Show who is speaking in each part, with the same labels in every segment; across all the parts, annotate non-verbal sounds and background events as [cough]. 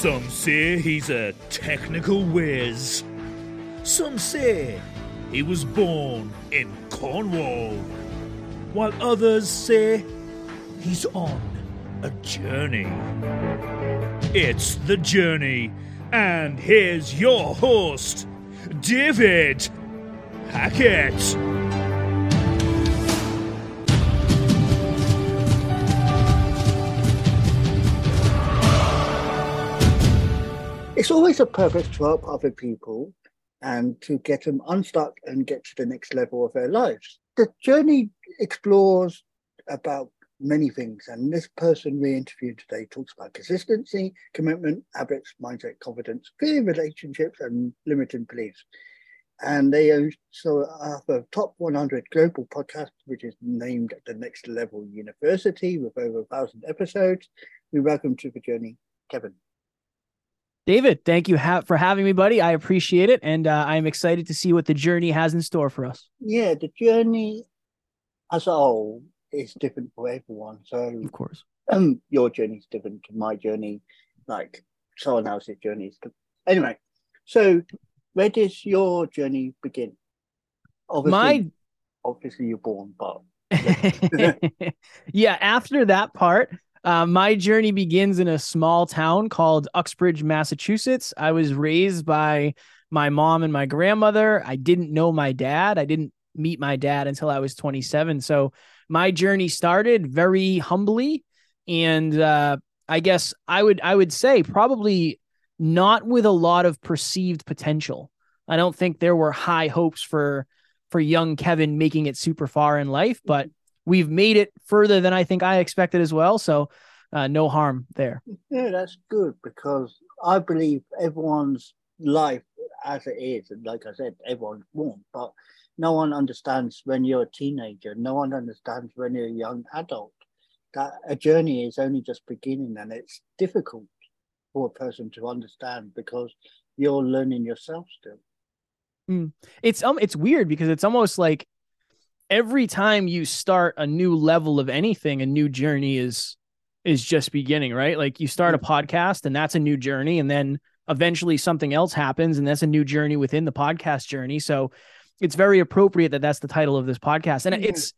Speaker 1: Some say he's a technical whiz. Some say he was born in Cornwall. While others say he's on a journey. It's The Journey, and here's your host, David Hackett.
Speaker 2: It's always a purpose to help other people and to get them unstuck and get to the next level of their lives. The journey explores about many things, and this person we interviewed today talks about consistency, commitment, habits, mindset, confidence, fear, relationships, and limiting beliefs. And they also have a top 100 global podcast, which is named the Next Level University with over a thousand episodes. We welcome to the journey, Kevin.
Speaker 3: David, thank you ha- for having me, buddy. I appreciate it. And uh, I'm excited to see what the journey has in store for us.
Speaker 2: Yeah, the journey as a whole is different for everyone. So,
Speaker 3: of course,
Speaker 2: um, your journey is different to my journey, like someone else's journey is. Anyway, so where does your journey begin?
Speaker 3: Obviously, my
Speaker 2: obviously you're born, but [laughs] [laughs]
Speaker 3: yeah, after that part, uh, my journey begins in a small town called Uxbridge, Massachusetts. I was raised by my mom and my grandmother. I didn't know my dad. I didn't meet my dad until I was 27. So my journey started very humbly, and uh, I guess I would I would say probably not with a lot of perceived potential. I don't think there were high hopes for for young Kevin making it super far in life, but we've made it further than I think I expected as well. So uh, no harm there.
Speaker 2: Yeah, that's good because I believe everyone's life as it is, and like I said, everyone's born, but no one understands when you're a teenager. No one understands when you're a young adult. That a journey is only just beginning, and it's difficult for a person to understand because you're learning yourself still.
Speaker 3: Mm. It's um, it's weird because it's almost like every time you start a new level of anything, a new journey is is just beginning, right? Like you start a podcast and that's a new journey and then eventually something else happens and that's a new journey within the podcast journey. So it's very appropriate that that's the title of this podcast. And mm-hmm. it's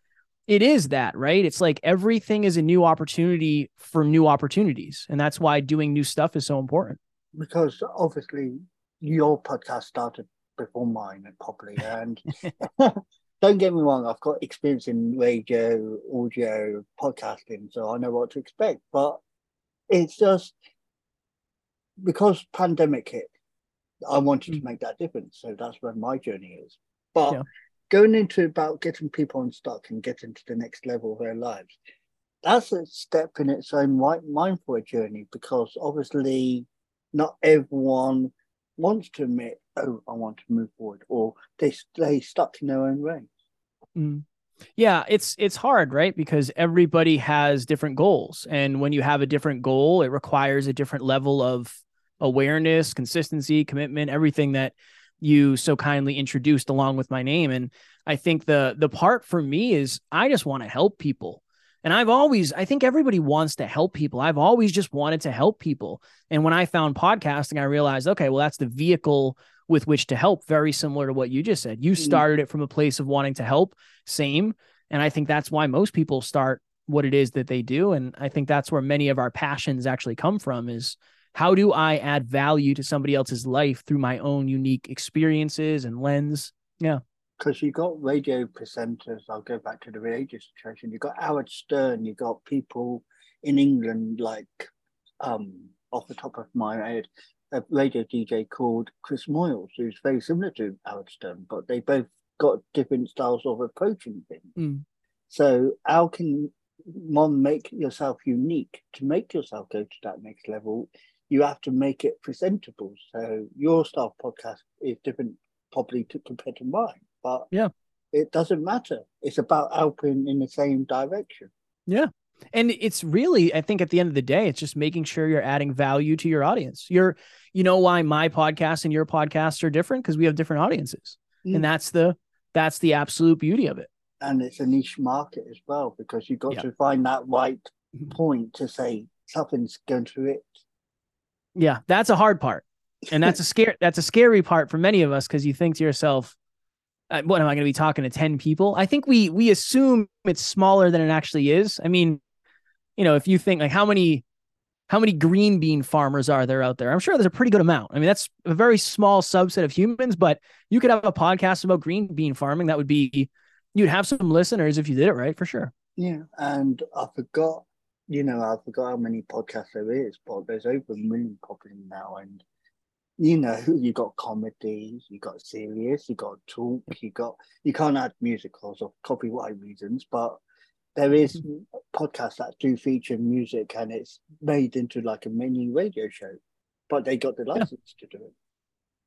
Speaker 3: it is that, right? It's like everything is a new opportunity for new opportunities. And that's why doing new stuff is so important.
Speaker 2: Because obviously your podcast started before mine properly and [laughs] don't get me wrong, I've got experience in radio, audio, podcasting, so I know what to expect. But it's just because pandemic hit, I wanted mm. to make that difference. So that's where my journey is. But yeah. going into about getting people unstuck and getting to the next level of their lives, that's a step in its own right mind for a journey because obviously not everyone wants to admit, oh, I want to move forward, or they stay stuck in their own way.
Speaker 3: Mm. Yeah, it's it's hard, right? Because everybody has different goals, and when you have a different goal, it requires a different level of awareness, consistency, commitment, everything that you so kindly introduced along with my name. And I think the the part for me is I just want to help people. And I've always, I think everybody wants to help people. I've always just wanted to help people. And when I found podcasting, I realized, okay, well, that's the vehicle with which to help, very similar to what you just said. You mm-hmm. started it from a place of wanting to help, same. And I think that's why most people start what it is that they do. And I think that's where many of our passions actually come from is how do I add value to somebody else's life through my own unique experiences and lens? Yeah.
Speaker 2: Because you got radio presenters, I'll go back to the radio situation. You got Howard Stern, you got people in England like um off the top of my head, a radio DJ called Chris Moyles, who's very similar to Howard Stern, but they both got different styles of approaching things. Mm. So how can one make yourself unique to make yourself go to that next level? You have to make it presentable. So your style podcast is different, probably to compared to mine, but
Speaker 3: yeah,
Speaker 2: it doesn't matter. It's about helping in the same direction.
Speaker 3: Yeah, and it's really i think at the end of the day it's just making sure you're adding value to your audience you're you know why my podcast and your podcast are different because we have different audiences mm. and that's the that's the absolute beauty of it
Speaker 2: and it's a niche market as well because you've got yeah. to find that right mm-hmm. point to say something's going to it
Speaker 3: Yeah, that's a hard part. And that's a scare that's a scary part for many of us because you think to yourself, uh, what am I going to be talking to 10 people? I think we we assume it's smaller than it actually is. I mean, you know, if you think like how many how many green bean farmers are there out there? I'm sure there's a pretty good amount. I mean, that's a very small subset of humans, but you could have a podcast about green bean farming. That would be you'd have some listeners if you did it right for sure.
Speaker 2: Yeah, and I forgot, you know, I forgot how many podcasts there is, but there's over a million popping now, and you know, [laughs] you got comedy, you got serious, you got talk, you got you can't add musicals of copyright reasons, but there is mm-hmm. podcasts that do feature music and it's made into like a mini radio show, but they got the license yeah. to do it.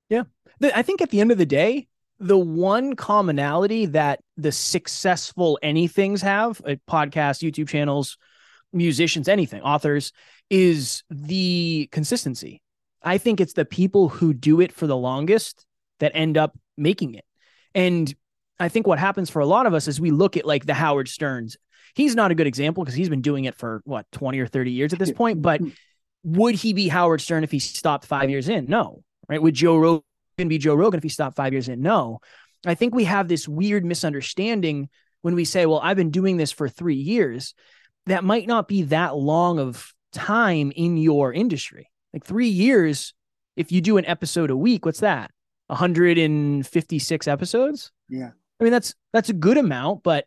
Speaker 3: Yeah. I think at the end of the day, the one commonality that the successful anythings have, uh, podcasts, YouTube channels, musicians, anything, authors, is the consistency. I think it's the people who do it for the longest that end up making it. And I think what happens for a lot of us is we look at like the Howard Sterns. He's not a good example because he's been doing it for what 20 or 30 years at this point, but mm-hmm. would he be Howard Stern if he stopped 5 years in? No. Right? Would Joe Rogan be Joe Rogan if he stopped 5 years in? No. I think we have this weird misunderstanding when we say, "Well, I've been doing this for 3 years." That might not be that long of time in your industry. Like 3 years if you do an episode a week, what's that? 156 episodes?
Speaker 2: Yeah.
Speaker 3: I mean, that's that's a good amount, but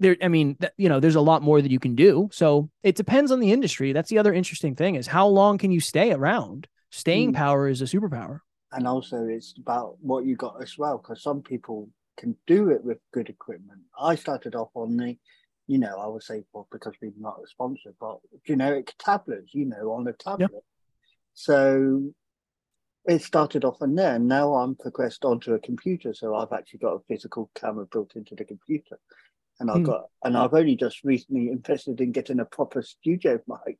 Speaker 3: there, I mean, you know, there's a lot more that you can do. So it depends on the industry. That's the other interesting thing is how long can you stay around? Staying mm. power is a superpower.
Speaker 2: And also, it's about what you got as well, because some people can do it with good equipment. I started off on the, you know, I would say well, because we're not a sponsor, but generic tablets, you know, on the tablet. Yep. So it started off on there. And now I'm progressed onto a computer, so I've actually got a physical camera built into the computer, and I've mm. got and I've only just recently invested in getting a proper studio mic.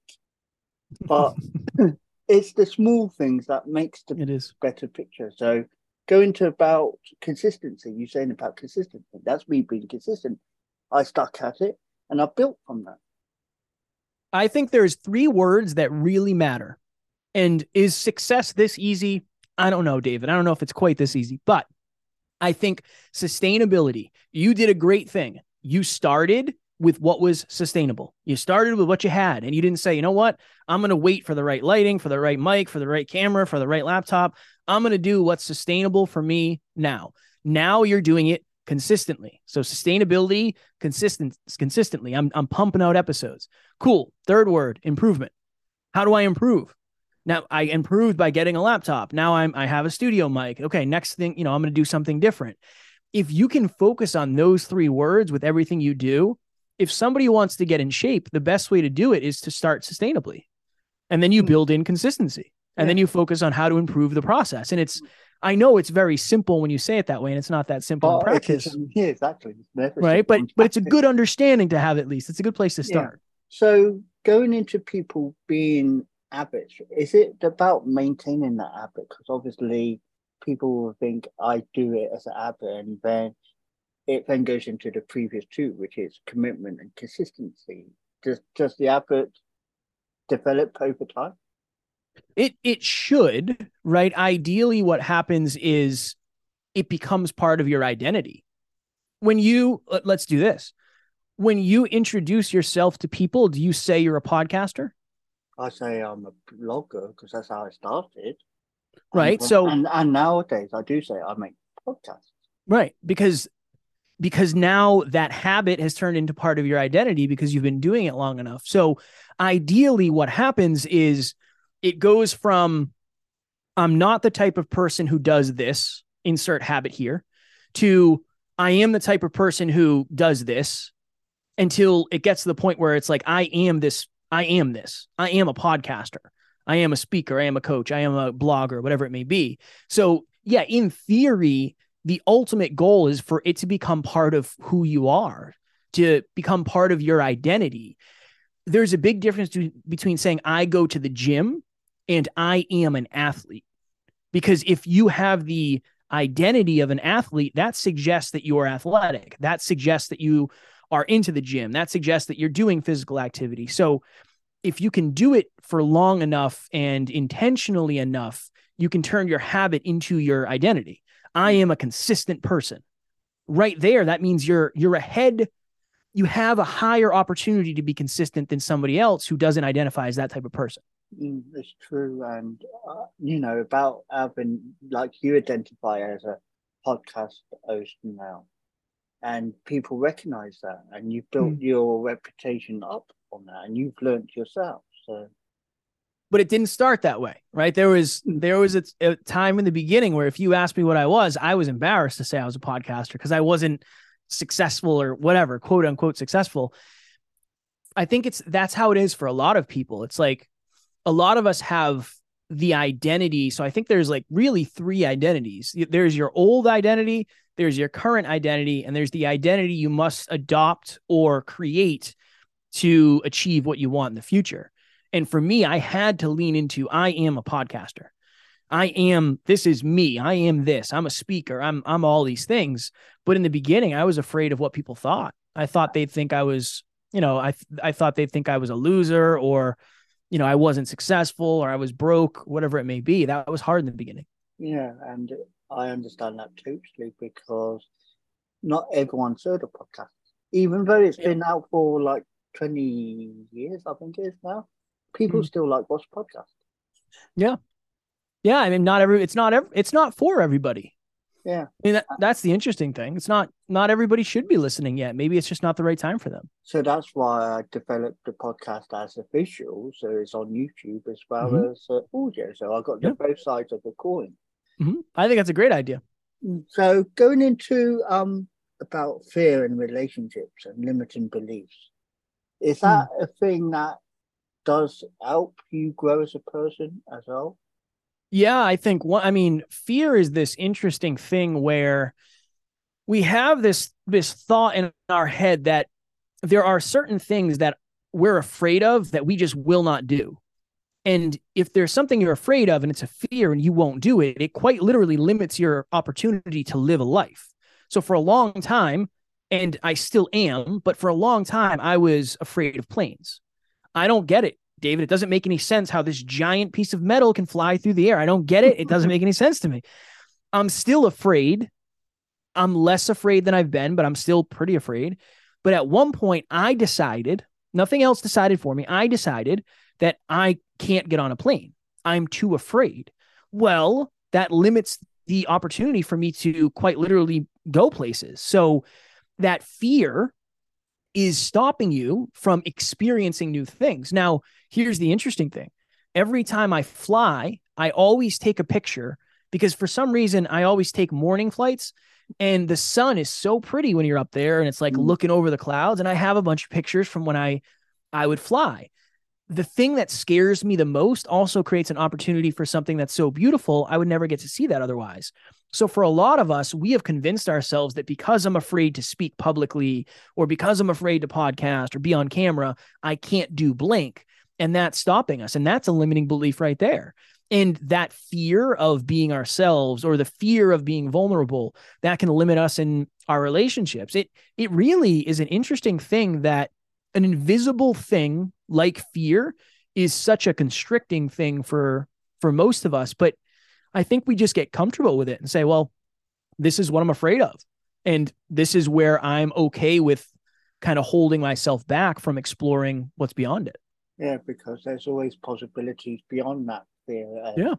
Speaker 2: But [laughs] it's the small things that makes the
Speaker 3: it is.
Speaker 2: better picture. So going to about consistency, you're saying about consistency. That's me being consistent. I stuck at it and I built from that.
Speaker 3: I think there's three words that really matter and is success this easy? I don't know, David. I don't know if it's quite this easy, but I think sustainability. You did a great thing. You started with what was sustainable. You started with what you had, and you didn't say, you know what? I'm going to wait for the right lighting, for the right mic, for the right camera, for the right laptop. I'm going to do what's sustainable for me now. Now you're doing it consistently. So sustainability, consistent, consistently. I'm I'm pumping out episodes. Cool. Third word, improvement. How do I improve? Now I improved by getting a laptop. Now I'm I have a studio mic. Okay, next thing, you know, I'm going to do something different. If you can focus on those three words with everything you do, if somebody wants to get in shape, the best way to do it is to start sustainably. And then you hmm. build in consistency. And yeah. then you focus on how to improve the process. And it's I know it's very simple when you say it that way, and it's not that simple in practice. [laughs]
Speaker 2: Yeah, exactly.
Speaker 3: Right. But but it's a good understanding to have at least. It's a good place to start. Yeah.
Speaker 2: So going into people being habits. Is it about maintaining that habit? Because obviously, people will think I do it as an habit, and then it then goes into the previous two, which is commitment and consistency. Does does the habit develop over time?
Speaker 3: It it should, right? Ideally, what happens is it becomes part of your identity. When you let's do this. When you introduce yourself to people, do you say you're a podcaster?
Speaker 2: I say I'm a blogger because that's how I started.
Speaker 3: Right.
Speaker 2: And,
Speaker 3: so
Speaker 2: and, and nowadays I do say I make podcasts.
Speaker 3: Right. Because because now that habit has turned into part of your identity because you've been doing it long enough. So ideally what happens is it goes from I'm not the type of person who does this, insert habit here, to I am the type of person who does this until it gets to the point where it's like I am this I am this. I am a podcaster. I am a speaker. I am a coach. I am a blogger, whatever it may be. So, yeah, in theory, the ultimate goal is for it to become part of who you are, to become part of your identity. There's a big difference to, between saying, I go to the gym and I am an athlete. Because if you have the identity of an athlete, that suggests that you're athletic. That suggests that you are into the gym. That suggests that you're doing physical activity. So if you can do it for long enough and intentionally enough, you can turn your habit into your identity. I am a consistent person. Right there, that means you're you're ahead. You have a higher opportunity to be consistent than somebody else who doesn't identify as that type of person.
Speaker 2: Mm, it's true, and uh, you know about having like you identify as a podcast host now, and people recognize that, and you've built mm. your reputation up on that, and you've learned yourself. So,
Speaker 3: but it didn't start that way, right? There was there was a, a time in the beginning where if you asked me what I was, I was embarrassed to say I was a podcaster because I wasn't successful or whatever, quote unquote successful. I think it's that's how it is for a lot of people. It's like a lot of us have the identity. So I think there's like really three identities. There's your old identity, there's your current identity, and there's the identity you must adopt or create to achieve what you want in the future. And for me, I had to lean into I am a podcaster. I am this is me. I am this. I'm a speaker. I'm I'm all these things. But in the beginning, I was afraid of what people thought. I thought they'd think I was, you know, I I thought they'd think I was a loser or you know, I wasn't successful or I was broke, whatever it may be. That was hard in the beginning.
Speaker 2: Yeah, and I understand that totally because not everyone's heard a podcast. Even though it's yeah. been out for like 20 years, I think it is now, people mm. still like watch podcasts.
Speaker 3: Yeah. Yeah. I mean, not every, it's not every, it's not for everybody.
Speaker 2: Yeah.
Speaker 3: I mean, that, that's the interesting thing. It's not, not everybody should be listening yet. Maybe it's just not the right time for them.
Speaker 2: So that's why I developed the podcast as official. So it's on YouTube as well mm-hmm. as uh, audio. So I've got the both sides of the coin.
Speaker 3: Mm-hmm. I think that's a great idea.
Speaker 2: Mm, so going into um about fear and relationships and limiting beliefs, is that mm. a thing that does help you grow as a person as well?
Speaker 3: Yeah, I think one I mean, fear is this interesting thing where we have this this thought in our head that there are certain things that we're afraid of that we just will not do. And if there's something you're afraid of and it's a fear and you won't do it, it quite literally limits your opportunity to live a life. So for a long time, and I still am, but for a long time, I was afraid of planes. I don't get it. David, it doesn't make any sense how this giant piece of metal can fly through the air. I don't get it. It doesn't make any [laughs] sense to me. I'm still afraid. I'm less afraid than I've been, but I'm still pretty afraid. But at one point, I decided, nothing else decided for me. I decided that I can't get on a plane. I'm too afraid. Well, that limits the opportunity for me to quite literally go places. So that fear is stopping you from experiencing new things. Now, here's the interesting thing every time I fly, I always take a picture because for some reason, I always take morning flights and the sun is so pretty when you're up there and it's like mm-hmm. looking over the clouds. And I have a bunch of pictures from when I, I would fly. The thing that scares me the most also creates an opportunity for something that's so beautiful. I would never get to see that otherwise. So, for a lot of us, we have convinced ourselves that because I'm afraid to speak publicly or because I'm afraid to podcast or be on camera, I can't do blank. And that's stopping us. And that's a limiting belief right there. And that fear of being ourselves or the fear of being vulnerable that can limit us in our relationships. It it really is an interesting thing that an invisible thing like fear is such a constricting thing for for most of us, but I think we just get comfortable with it and say, well, this is what I'm afraid of. And this is where I'm okay with kind of holding myself back from exploring what's beyond it.
Speaker 2: Yeah, because there's always possibilities beyond that fear.
Speaker 3: Uh, yeah.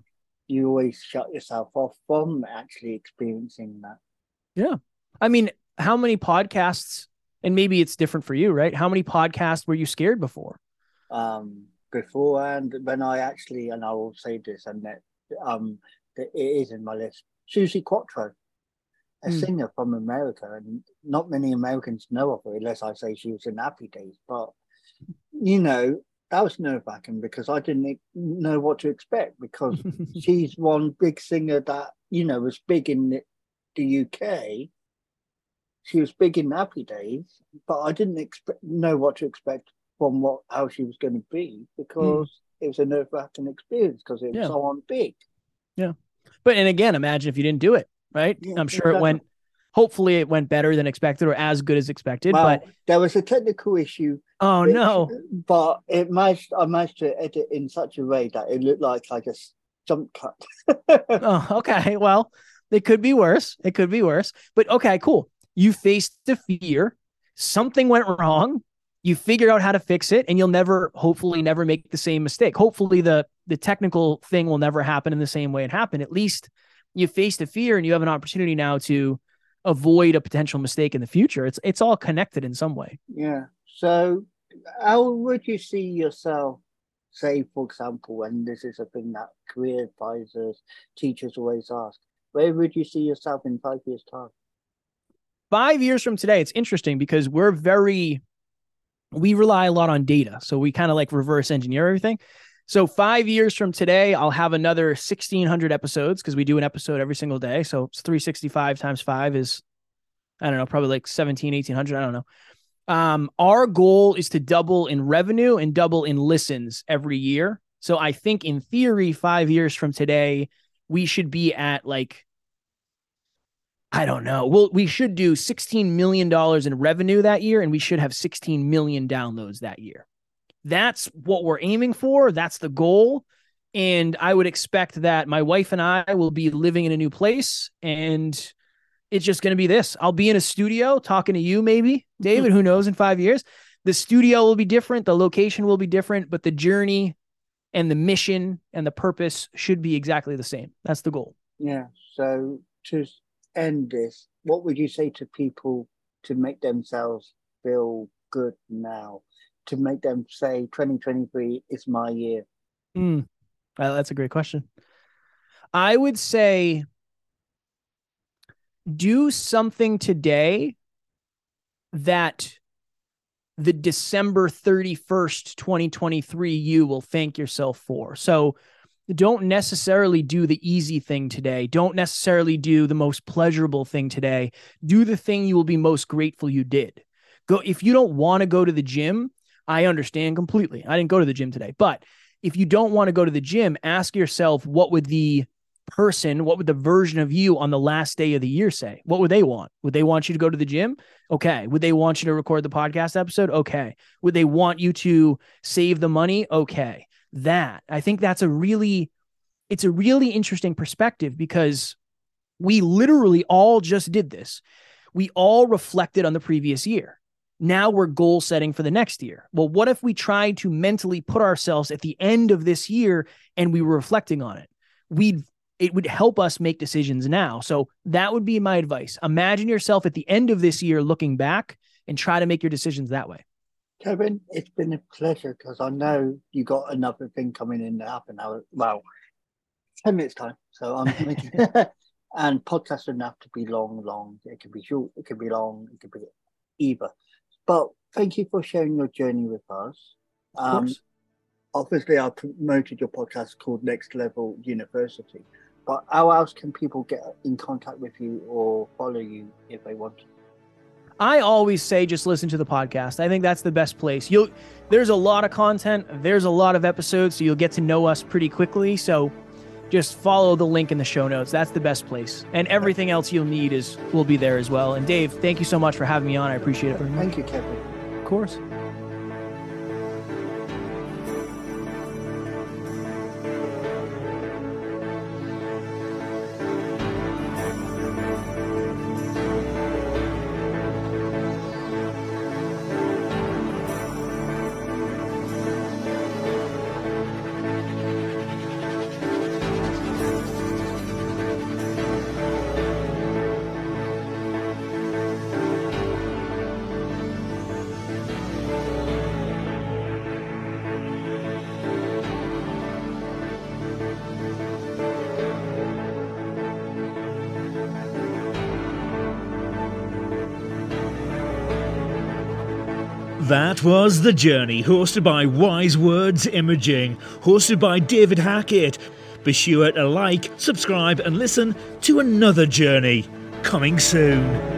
Speaker 2: You always shut yourself off from actually experiencing that.
Speaker 3: Yeah. I mean, how many podcasts, and maybe it's different for you, right? How many podcasts were you scared before?
Speaker 2: Um, before and when I actually, and I will say this, and that um, it is in my list. Suzi Quatro, a mm. singer from America, and not many Americans know of her unless I say she was in Happy Days. But you know, that was nerve wracking because I didn't know what to expect because [laughs] she's one big singer that you know was big in the, the UK. She was big in Happy Days, but I didn't expect know what to expect from what how she was going to be because mm. it was a nerve wracking experience because it was yeah. so on big.
Speaker 3: Yeah. But and again, imagine if you didn't do it, right? Yeah, I'm sure exactly. it went hopefully it went better than expected or as good as expected.
Speaker 2: Well,
Speaker 3: but
Speaker 2: there was a technical issue.
Speaker 3: oh
Speaker 2: which-
Speaker 3: no,
Speaker 2: But it managed. I managed to edit in such a way that it looked like I just jump cut. [laughs]
Speaker 3: oh, okay. Well, it could be worse. It could be worse. But okay, cool. You faced the fear. Something went wrong. You figured out how to fix it, and you'll never, hopefully, never make the same mistake. Hopefully, the the technical thing will never happen in the same way it happened. At least you faced the fear, and you have an opportunity now to avoid a potential mistake in the future. It's it's all connected in some way.
Speaker 2: yeah. So, how would you see yourself? Say, for example, and this is a thing that career advisors, teachers always ask, where would you see yourself in five years' time?
Speaker 3: five years from today, it's interesting because we're very, we rely a lot on data. So we kind of like reverse engineer everything. So five years from today, I'll have another 1600 episodes because we do an episode every single day. So it's 365 times five is, I don't know, probably like 17, 1800. I don't know. Um, our goal is to double in revenue and double in listens every year. So I think in theory, five years from today, we should be at like I don't know. Well, we should do $16 million in revenue that year, and we should have 16 million downloads that year. That's what we're aiming for. That's the goal. And I would expect that my wife and I will be living in a new place. And it's just going to be this I'll be in a studio talking to you, maybe, mm-hmm. David, who knows in five years. The studio will be different, the location will be different, but the journey and the mission and the purpose should be exactly the same. That's the goal.
Speaker 2: Yeah. So to end this, what would you say to people to make themselves feel good now? To make them say 2023 is my year.
Speaker 3: Mm, well, that's a great question. I would say do something today that the December 31st, 2023 you will thank yourself for. So don't necessarily do the easy thing today. Don't necessarily do the most pleasurable thing today. Do the thing you will be most grateful you did. Go if you don't want to go to the gym, I understand completely. I didn't go to the gym today, but if you don't want to go to the gym, ask yourself what would the person, what would the version of you on the last day of the year say? What would they want? Would they want you to go to the gym? Okay. Would they want you to record the podcast episode? Okay. Would they want you to save the money? Okay. That I think that's a really, it's a really interesting perspective because we literally all just did this. We all reflected on the previous year. Now we're goal setting for the next year. Well, what if we tried to mentally put ourselves at the end of this year and we were reflecting on it? We'd it would help us make decisions now. So that would be my advice. Imagine yourself at the end of this year looking back and try to make your decisions that way.
Speaker 2: Kevin, it's been a pleasure because I know you got another thing coming in half an hour. Well, 10 minutes time. So I'm making, [laughs] and podcasts don't have to be long, long. It can be short, it can be long, it can be either. But thank you for sharing your journey with us. Um, obviously, I promoted your podcast called Next Level University. But how else can people get in contact with you or follow you if they want to?
Speaker 3: I always say just listen to the podcast. I think that's the best place. You'll there's a lot of content, there's a lot of episodes, so you'll get to know us pretty quickly. So just follow the link in the show notes. That's the best place. And everything else you'll need is will be there as well. And Dave, thank you so much for having me on. I appreciate it very much.
Speaker 2: Thank you, Kevin.
Speaker 3: Of course.
Speaker 1: That was The Journey, hosted by Wise Words Imaging, hosted by David Hackett. Be sure to like, subscribe, and listen to another journey coming soon.